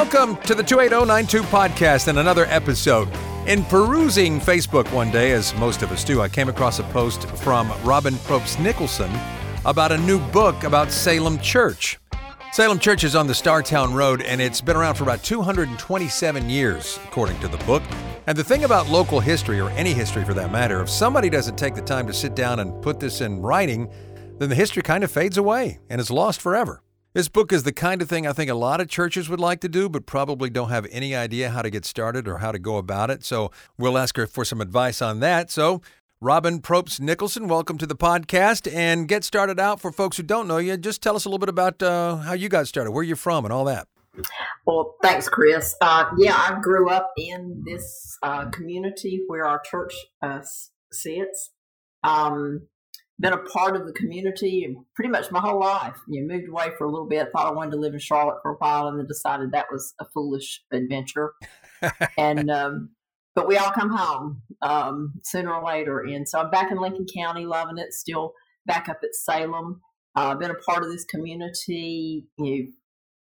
Welcome to the 28092 podcast and another episode. In perusing Facebook one day, as most of us do, I came across a post from Robin Propst Nicholson about a new book about Salem Church. Salem Church is on the Startown Road and it's been around for about 227 years, according to the book. And the thing about local history, or any history for that matter, if somebody doesn't take the time to sit down and put this in writing, then the history kind of fades away and is lost forever. This book is the kind of thing I think a lot of churches would like to do, but probably don't have any idea how to get started or how to go about it. So we'll ask her for some advice on that. So, Robin Propst Nicholson, welcome to the podcast. And get started out for folks who don't know you. Just tell us a little bit about uh, how you got started, where you're from, and all that. Well, thanks, Chris. Uh, yeah, I grew up in this uh, community where our church uh, sits. Um, been a part of the community pretty much my whole life. You know, moved away for a little bit, thought I wanted to live in Charlotte for a while, and then decided that was a foolish adventure. and um, but we all come home um, sooner or later, and so I'm back in Lincoln County, loving it. Still back up at Salem. I've uh, been a part of this community, you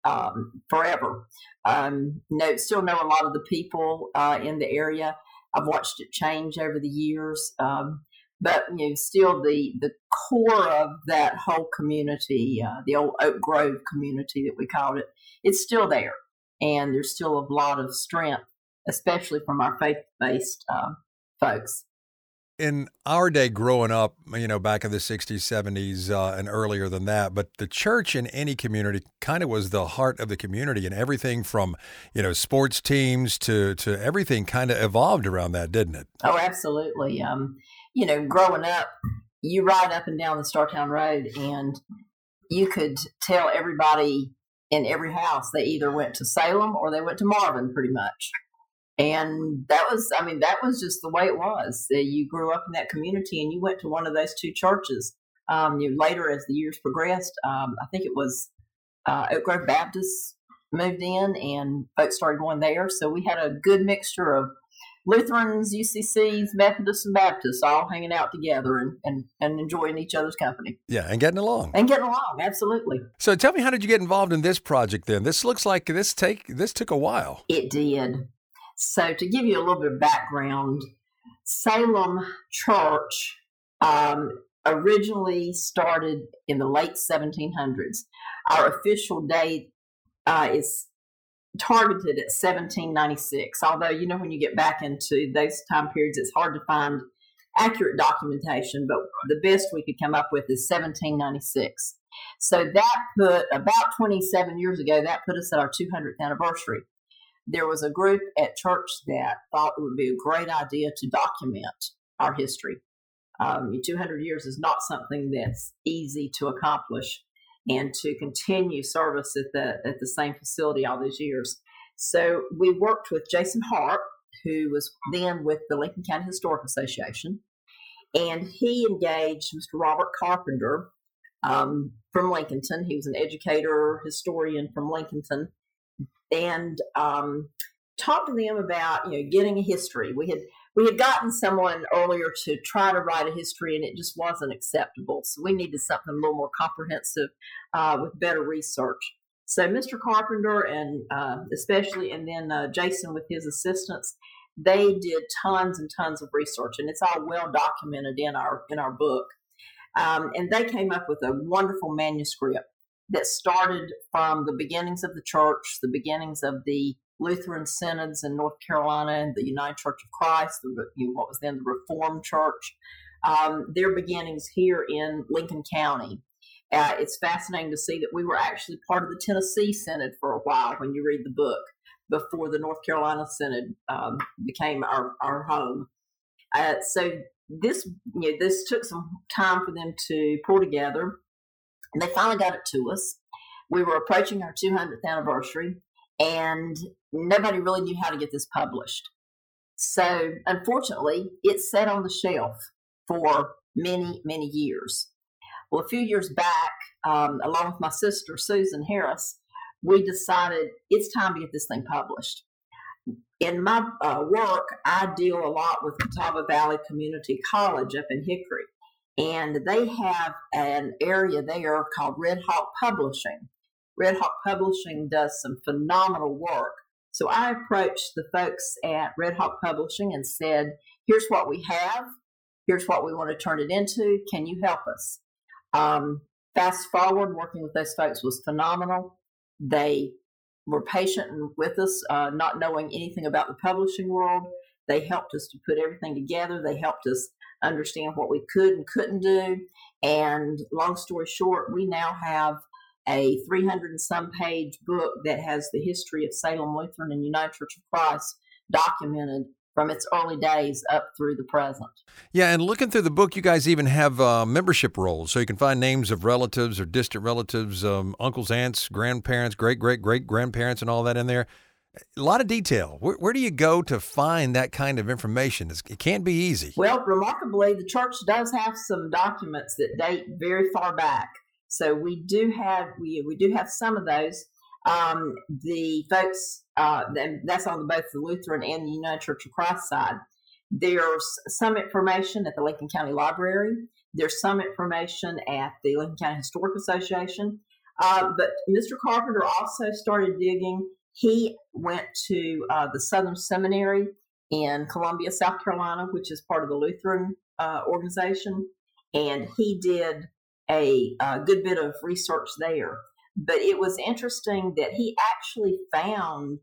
know, um, forever. Um, know, still know a lot of the people uh, in the area. I've watched it change over the years. Um, but you know, still the the core of that whole community, uh, the old Oak Grove community that we called it, it's still there, and there's still a lot of strength, especially from our faith based uh, folks. In our day, growing up, you know, back in the '60s, '70s, uh, and earlier than that, but the church in any community kind of was the heart of the community, and everything from, you know, sports teams to to everything kind of evolved around that, didn't it? Oh, absolutely. Um, you know, growing up, you ride up and down the Startown Road and you could tell everybody in every house they either went to Salem or they went to Marvin pretty much. And that was, I mean, that was just the way it was. You grew up in that community and you went to one of those two churches. Um, you later, as the years progressed, um, I think it was uh, Oak Grove Baptist moved in and folks started going there. So we had a good mixture of Lutherans, UCCs, Methodists, and Baptists all hanging out together and, and, and enjoying each other's company. Yeah, and getting along. And getting along, absolutely. So tell me, how did you get involved in this project then? This looks like this take this took a while. It did. So to give you a little bit of background, Salem Church um, originally started in the late 1700s. Our official date uh, is targeted at 1796. Although, you know, when you get back into those time periods, it's hard to find accurate documentation, but the best we could come up with is 1796. So that put about 27 years ago, that put us at our 200th anniversary. There was a group at church that thought it would be a great idea to document our history. Um, 200 years is not something that's easy to accomplish and to continue service at the at the same facility all those years. So we worked with Jason Hart, who was then with the Lincoln County Historic Association, and he engaged Mr. Robert Carpenter um, from Lincolnton. He was an educator, historian from Lincolnton, and um, talked to them about you know getting a history. We had we had gotten someone earlier to try to write a history and it just wasn't acceptable. So we needed something a little more comprehensive uh, with better research. So Mr. Carpenter and uh, especially, and then uh, Jason with his assistants, they did tons and tons of research, and it's all well documented in our in our book. Um, and they came up with a wonderful manuscript that started from the beginnings of the church, the beginnings of the Lutheran synods in North Carolina and the United Church of Christ, the, what was then the Reformed Church, um, their beginnings here in Lincoln County. Uh, it's fascinating to see that we were actually part of the Tennessee Synod for a while when you read the book before the North Carolina Synod um, became our, our home. Uh, so this you know, this took some time for them to pull together. And they finally got it to us. We were approaching our 200th anniversary, and nobody really knew how to get this published. So, unfortunately, it sat on the shelf for many, many years. Well, a few years back, um, along with my sister, Susan Harris, we decided it's time to get this thing published. In my uh, work, I deal a lot with Catawba Valley Community College up in Hickory, and they have an area there called Red Hawk Publishing Red Hawk Publishing does some phenomenal work. So I approached the folks at Red Hawk Publishing and said, here's what we have. Here's what we want to turn it into. Can you help us? Um, fast forward, working with those folks was phenomenal. They were patient with us, uh, not knowing anything about the publishing world. They helped us to put everything together. They helped us understand what we could and couldn't do. And long story short, we now have a 300 and some page book that has the history of Salem Lutheran and United Church of Christ documented from its early days up through the present. Yeah, and looking through the book, you guys even have uh, membership rolls, so you can find names of relatives or distant relatives, um, uncles, aunts, grandparents, great great great grandparents, and all that in there. A lot of detail. Where, where, do you go to find that kind of information? It can't be easy. Well, remarkably, the church does have some documents that date very far back. So we do have we we do have some of those. Um, the folks uh, that's on both the Lutheran and the United Church of Christ side. There's some information at the Lincoln County Library. There's some information at the Lincoln County Historic Association. Uh, but Mr. Carpenter also started digging he went to uh, the Southern Seminary in Columbia, South Carolina, which is part of the Lutheran uh, organization, and he did a, a, good bit of research there. But it was interesting that he actually found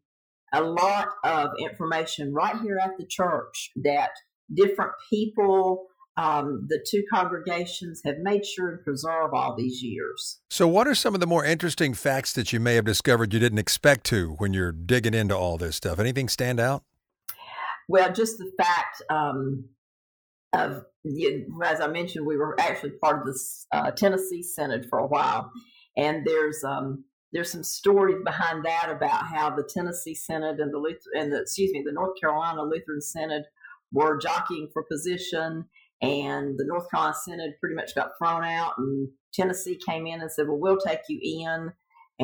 a lot of information right here at the church that different people um, the two congregations have made sure and preserve all these years. So, what are some of the more interesting facts that you may have discovered you didn't expect to when you're digging into all this stuff? Anything stand out? Well, just the fact um, of, as I mentioned, we were actually part of this uh, Tennessee Synod for a while, and there's um, there's some stories behind that about how the Tennessee Synod and the Luther- and the excuse me the North Carolina Lutheran Synod were jockeying for position and the North Carolina Synod pretty much got thrown out, and Tennessee came in and said, "Well, we'll take you in,"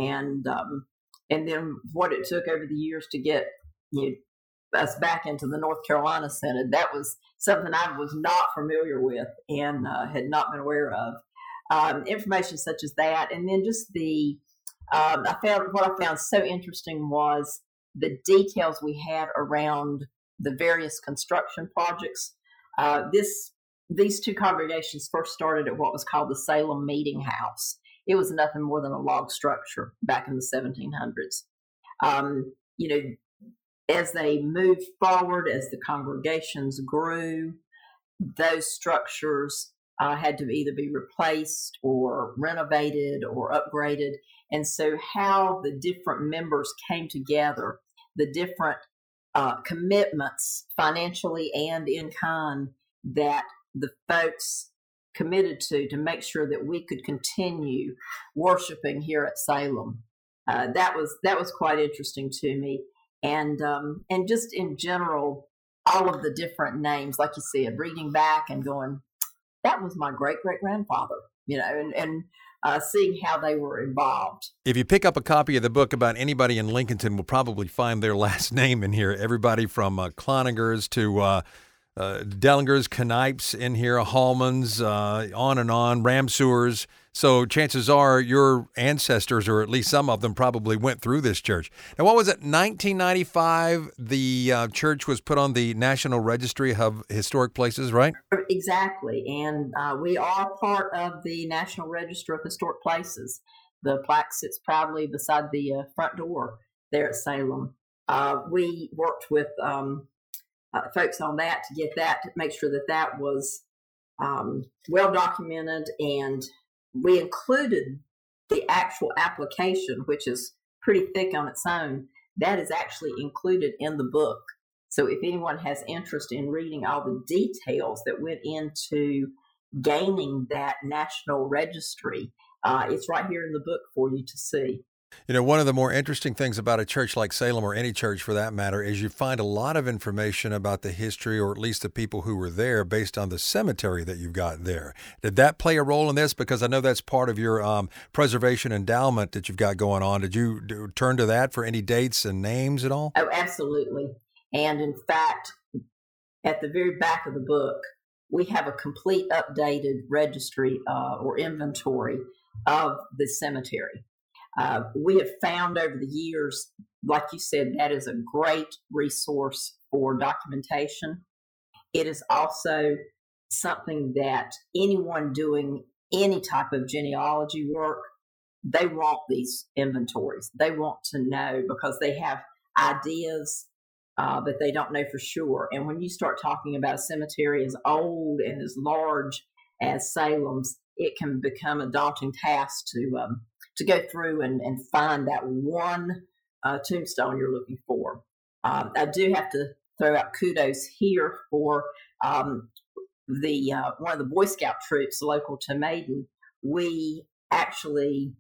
and um, and then what it took over the years to get you know, us back into the North Carolina Synod that was something I was not familiar with and uh, had not been aware of. Um, information such as that, and then just the um, I found what I found so interesting was the details we had around the various construction projects. Uh, this these two congregations first started at what was called the Salem Meeting House. It was nothing more than a log structure back in the 1700s. Um, you know, as they moved forward, as the congregations grew, those structures uh, had to either be replaced or renovated or upgraded. And so, how the different members came together, the different uh, commitments financially and in kind that the folks committed to to make sure that we could continue worshiping here at Salem. Uh, that was that was quite interesting to me, and um, and just in general, all of the different names, like you said, reading back and going, that was my great great grandfather, you know, and and uh, seeing how they were involved. If you pick up a copy of the book about anybody in Lincolnton, will probably find their last name in here. Everybody from uh, to uh, uh, Dellingers, Knipes in here, Hallmans, uh, on and on, Ramseurs. So chances are your ancestors, or at least some of them, probably went through this church. Now, what was it? 1995, the uh, church was put on the National Registry of Historic Places, right? Exactly, and uh, we are part of the National Register of Historic Places. The plaque sits proudly beside the uh, front door there at Salem. Uh, we worked with um, uh, folks on that to get that to make sure that that was um, well documented and we included the actual application which is pretty thick on its own that is actually included in the book. So if anyone has interest in reading all the details that went into gaining that national registry uh, it's right here in the book for you to see you know, one of the more interesting things about a church like Salem, or any church for that matter, is you find a lot of information about the history, or at least the people who were there, based on the cemetery that you've got there. Did that play a role in this? Because I know that's part of your um, preservation endowment that you've got going on. Did you do, turn to that for any dates and names at all? Oh, absolutely. And in fact, at the very back of the book, we have a complete updated registry uh, or inventory of the cemetery. Uh, we have found over the years, like you said, that is a great resource for documentation. It is also something that anyone doing any type of genealogy work, they want these inventories. They want to know because they have ideas, uh, they don't know for sure. And when you start talking about a cemetery as old and as large as Salem's, it can become a daunting task to um, to go through and, and find that one uh, tombstone you're looking for. Um, I do have to throw out kudos here for um, the uh, one of the Boy Scout troops local to Maiden. We actually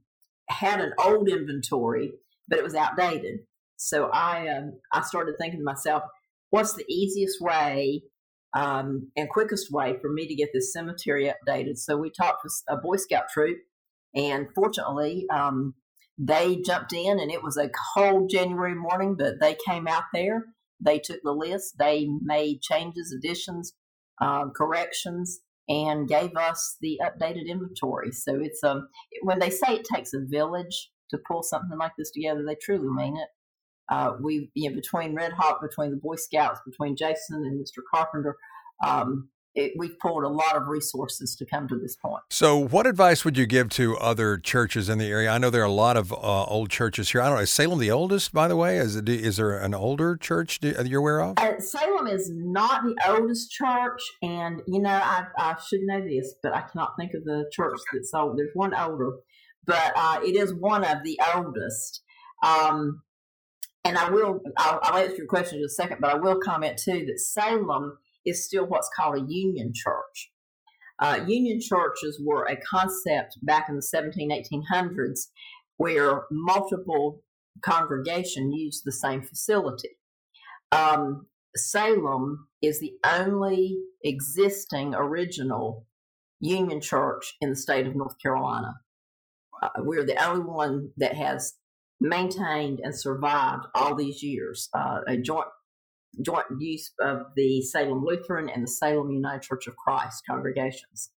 had an old inventory, but it was outdated. So I um, I started thinking to myself, what's the easiest way um, and quickest way for me to get this cemetery updated? So we talked to a Boy Scout troop, and fortunately, um, they jumped in, and it was a cold January morning, but they came out there. They took the list, they made changes, additions, um, corrections, and gave us the updated inventory. So it's um when they say it takes a village to pull something like this together, they truly mean it. Uh, we you know between Red Hawk, between the Boy Scouts, between Jason and Mr. Carpenter, um, it, we've pulled a lot of resources to come to this point. So, what advice would you give to other churches in the area? I know there are a lot of uh, old churches here. I don't know. Is Salem the oldest, by the way? Is, it, is there an older church you're aware of? Uh, Salem is not the oldest church, and you know I, I should know this, but I cannot think of the church that's old. There's one older, but uh, it is one of the oldest. Um, and I will, I'll, I'll answer your question in a second, but I will comment too that Salem is still what's called a union church. Uh, union churches were a concept back in the 17, 1800s where multiple congregation used the same facility. Um, Salem is the only existing original union church in the state of North Carolina. Uh, we're the only one that has maintained and survived all these years. Uh, a joint joint use of the Salem Lutheran and the Salem United Church of Christ congregations.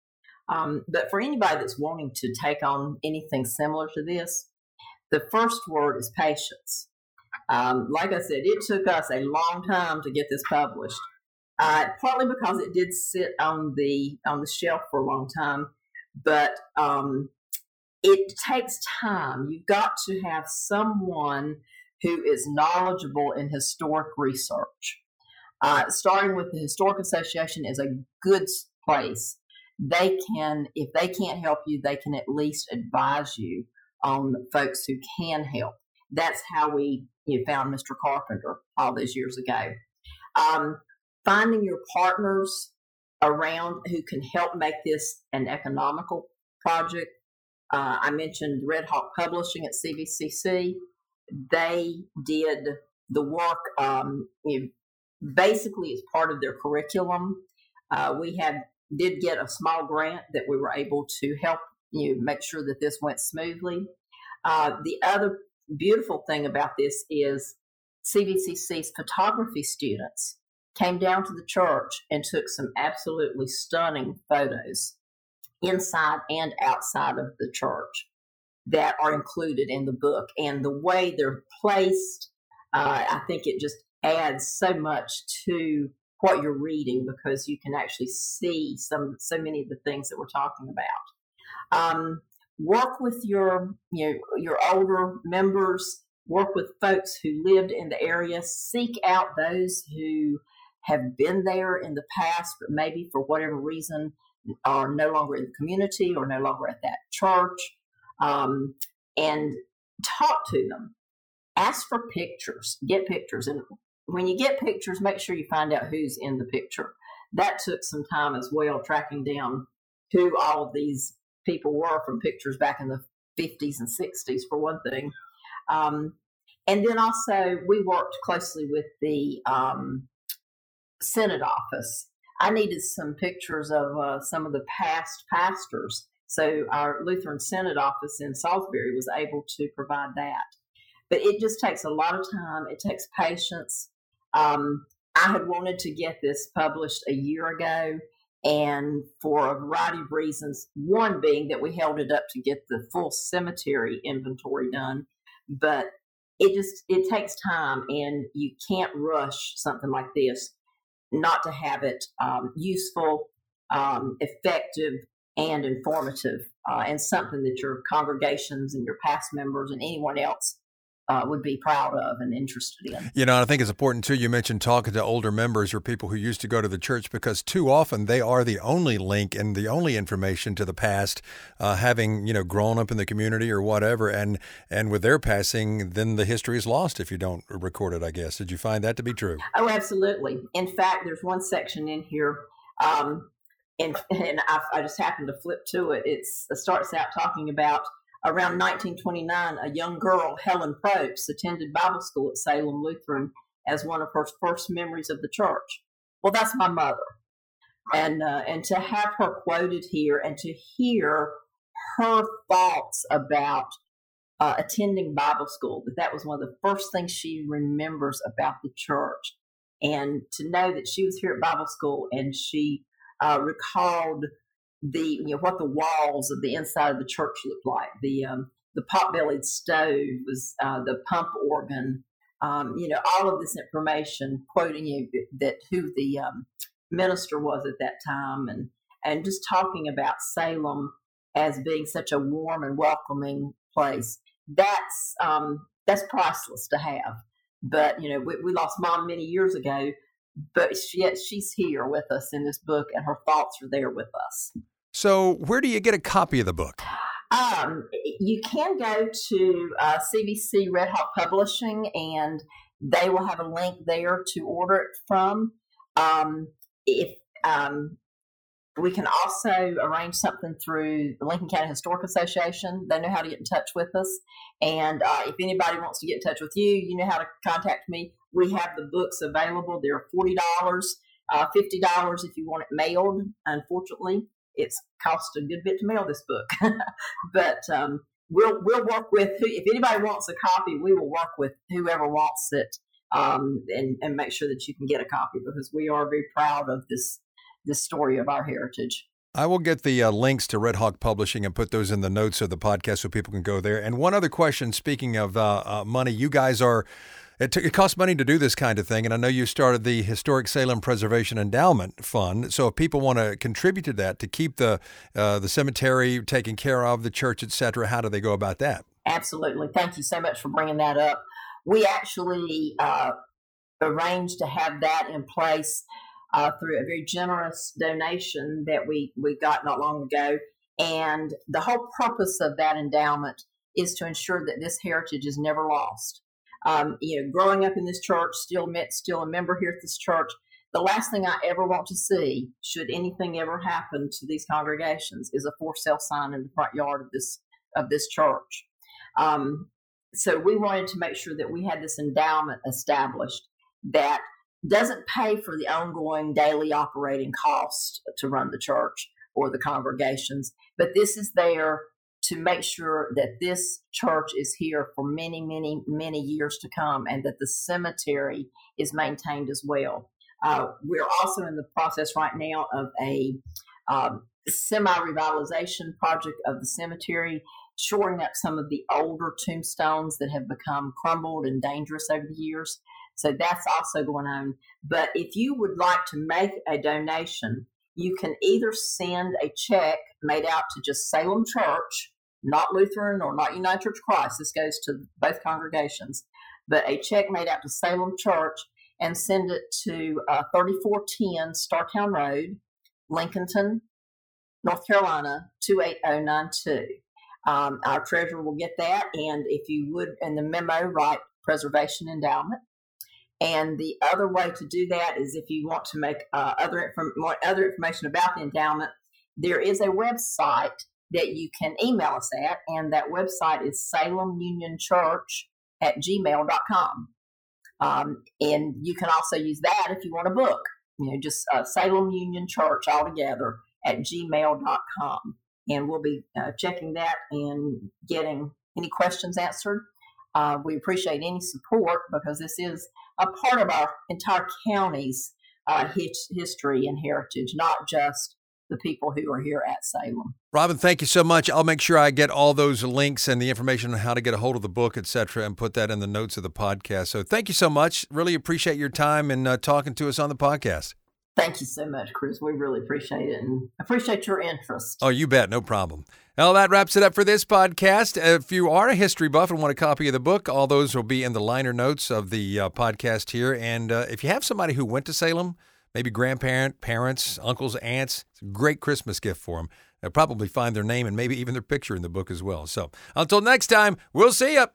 Um, but for anybody that's wanting to take on anything similar to this, the first word is patience. Um, like I said, it took us a long time to get this published, uh, partly because it did sit on the on the shelf for a long time, but um, it takes time. You've got to have someone who is knowledgeable in historic research. Uh, starting with the Historic Association is a good place. They can, if they can't help you, they can at least advise you on folks who can help. That's how we you know, found Mr. Carpenter all those years ago. Um, finding your partners around who can help make this an economical project. Uh, I mentioned Red Hawk Publishing at CVCC they did the work um, basically as part of their curriculum. Uh, we had did get a small grant that we were able to help you know, make sure that this went smoothly. Uh, the other beautiful thing about this is CVCC's photography students came down to the church and took some absolutely stunning photos inside and outside of the church that are included in the book and the way they're placed. Uh, I think it just adds so much to what you're reading because you can actually see some so many of the things that we're talking about. Um, work with your you know, your older members. Work with folks who lived in the area. Seek out those who have been there in the past, but maybe for whatever reason are no longer in the community or no longer at that church um, and talk to them. Ask for pictures, get pictures. And when you get pictures, make sure you find out who's in the picture. That took some time as well, tracking down who all of these people were from pictures back in the 50s and 60s, for one thing. Um, and then also, we worked closely with the um, Synod office. I needed some pictures of uh, some of the past pastors so our Lutheran Synod office in Salisbury was able to provide that. But it just takes a lot of time. It takes patience. Um, I had wanted to get this published a year ago, and for a variety of reasons. One being that we held it up to get the full cemetery inventory done, but it just it takes time, and you can't rush something like this. Not to have it um, useful, um, effective, and informative, uh, and something that your congregations and your past members and anyone else uh, would be proud of and interested in. You know, I think it's important too. You mentioned talking to older members or people who used to go to the church because too often they are the only link and the only information to the past, uh, having you know grown up in the community or whatever. And and with their passing, then the history is lost if you don't record it. I guess. Did you find that to be true? Oh, absolutely. In fact, there's one section in here. Um, and, and I, I just happened to flip to it. It's, it starts out talking about Around 1929, a young girl, Helen Propst, attended Bible school at Salem Lutheran as one of her first memories of the church. Well, that's my mother. And, uh, and to have her quoted here and to hear her thoughts about uh, attending Bible school, that that was one of the first things she remembers about the church. And to know that she was here at Bible school and she uh, recalled the you know what the walls of the inside of the church looked like. The um, the pot-bellied stove was uh, the pump organ. Um, you know all of this information, quoting you that who the um, minister was at that time, and and just talking about Salem as being such a warm and welcoming place. That's um, that's priceless to have. But you know, we, we lost mom many years ago, but yet she's here with us in this book, and her thoughts are there with us. So, where do you get a copy of the book? Um, you can go to uh, CBC Red Hawk Publishing, and they will have a link there to order it from. Um, if um, we can also arrange something through the Lincoln County Historic Association. They know how to get in touch with us. And uh, if anybody wants to get in touch with you, you know how to contact me. We have the books available. They're $40, uh, $50 if you want it mailed, unfortunately it's cost a good bit to mail this book, but um, we'll we'll work with if anybody wants a copy, we will work with whoever wants it um, and and make sure that you can get a copy because we are very proud of this this story of our heritage. I will get the uh, links to Red Hawk Publishing and put those in the notes of the podcast so people can go there. And one other question, speaking of uh, uh, money, you guys are it, t- it costs money to do this kind of thing, and I know you started the Historic Salem Preservation Endowment Fund. So, if people want to contribute to that to keep the uh, the cemetery taken care of, the church, etc., how do they go about that? Absolutely. Thank you so much for bringing that up. We actually uh, arranged to have that in place uh, through a very generous donation that we we got not long ago, and the whole purpose of that endowment is to ensure that this heritage is never lost um, you know, growing up in this church, still met, still a member here at this church. The last thing I ever want to see, should anything ever happen to these congregations, is a for sale sign in the front yard of this of this church. Um, so we wanted to make sure that we had this endowment established that doesn't pay for the ongoing daily operating cost to run the church or the congregations, but this is there to make sure that this church is here for many, many, many years to come and that the cemetery is maintained as well. Uh, we're also in the process right now of a um, semi revitalization project of the cemetery, shoring up some of the older tombstones that have become crumbled and dangerous over the years. So that's also going on. But if you would like to make a donation, you can either send a check made out to just Salem Church, not Lutheran or not United Church of Christ. This goes to both congregations, but a check made out to Salem Church and send it to uh, 3410 Startown Road, Lincolnton, North Carolina 28092. Um, our treasurer will get that, and if you would, in the memo, write preservation endowment. And the other way to do that is if you want to make uh, other, inform- other information about the endowment, there is a website that you can email us at, and that website is Salem Union Church at gmail.com. Um, and you can also use that if you want a book, you know, just uh, Salem Union Church altogether at gmail.com. And we'll be uh, checking that and getting any questions answered. Uh, we appreciate any support because this is a part of our entire county's uh, his, history and heritage, not just the people who are here at Salem. Robin, thank you so much. I'll make sure I get all those links and the information on how to get a hold of the book, et cetera, and put that in the notes of the podcast. So thank you so much. Really appreciate your time and uh, talking to us on the podcast. Thank you so much, Chris. We really appreciate it and appreciate your interest. Oh, you bet. No problem. Well, that wraps it up for this podcast. If you are a history buff and want a copy of the book, all those will be in the liner notes of the uh, podcast here. And uh, if you have somebody who went to Salem, maybe grandparent, parents, uncles, aunts, it's a great Christmas gift for them. They'll probably find their name and maybe even their picture in the book as well. So until next time, we'll see you.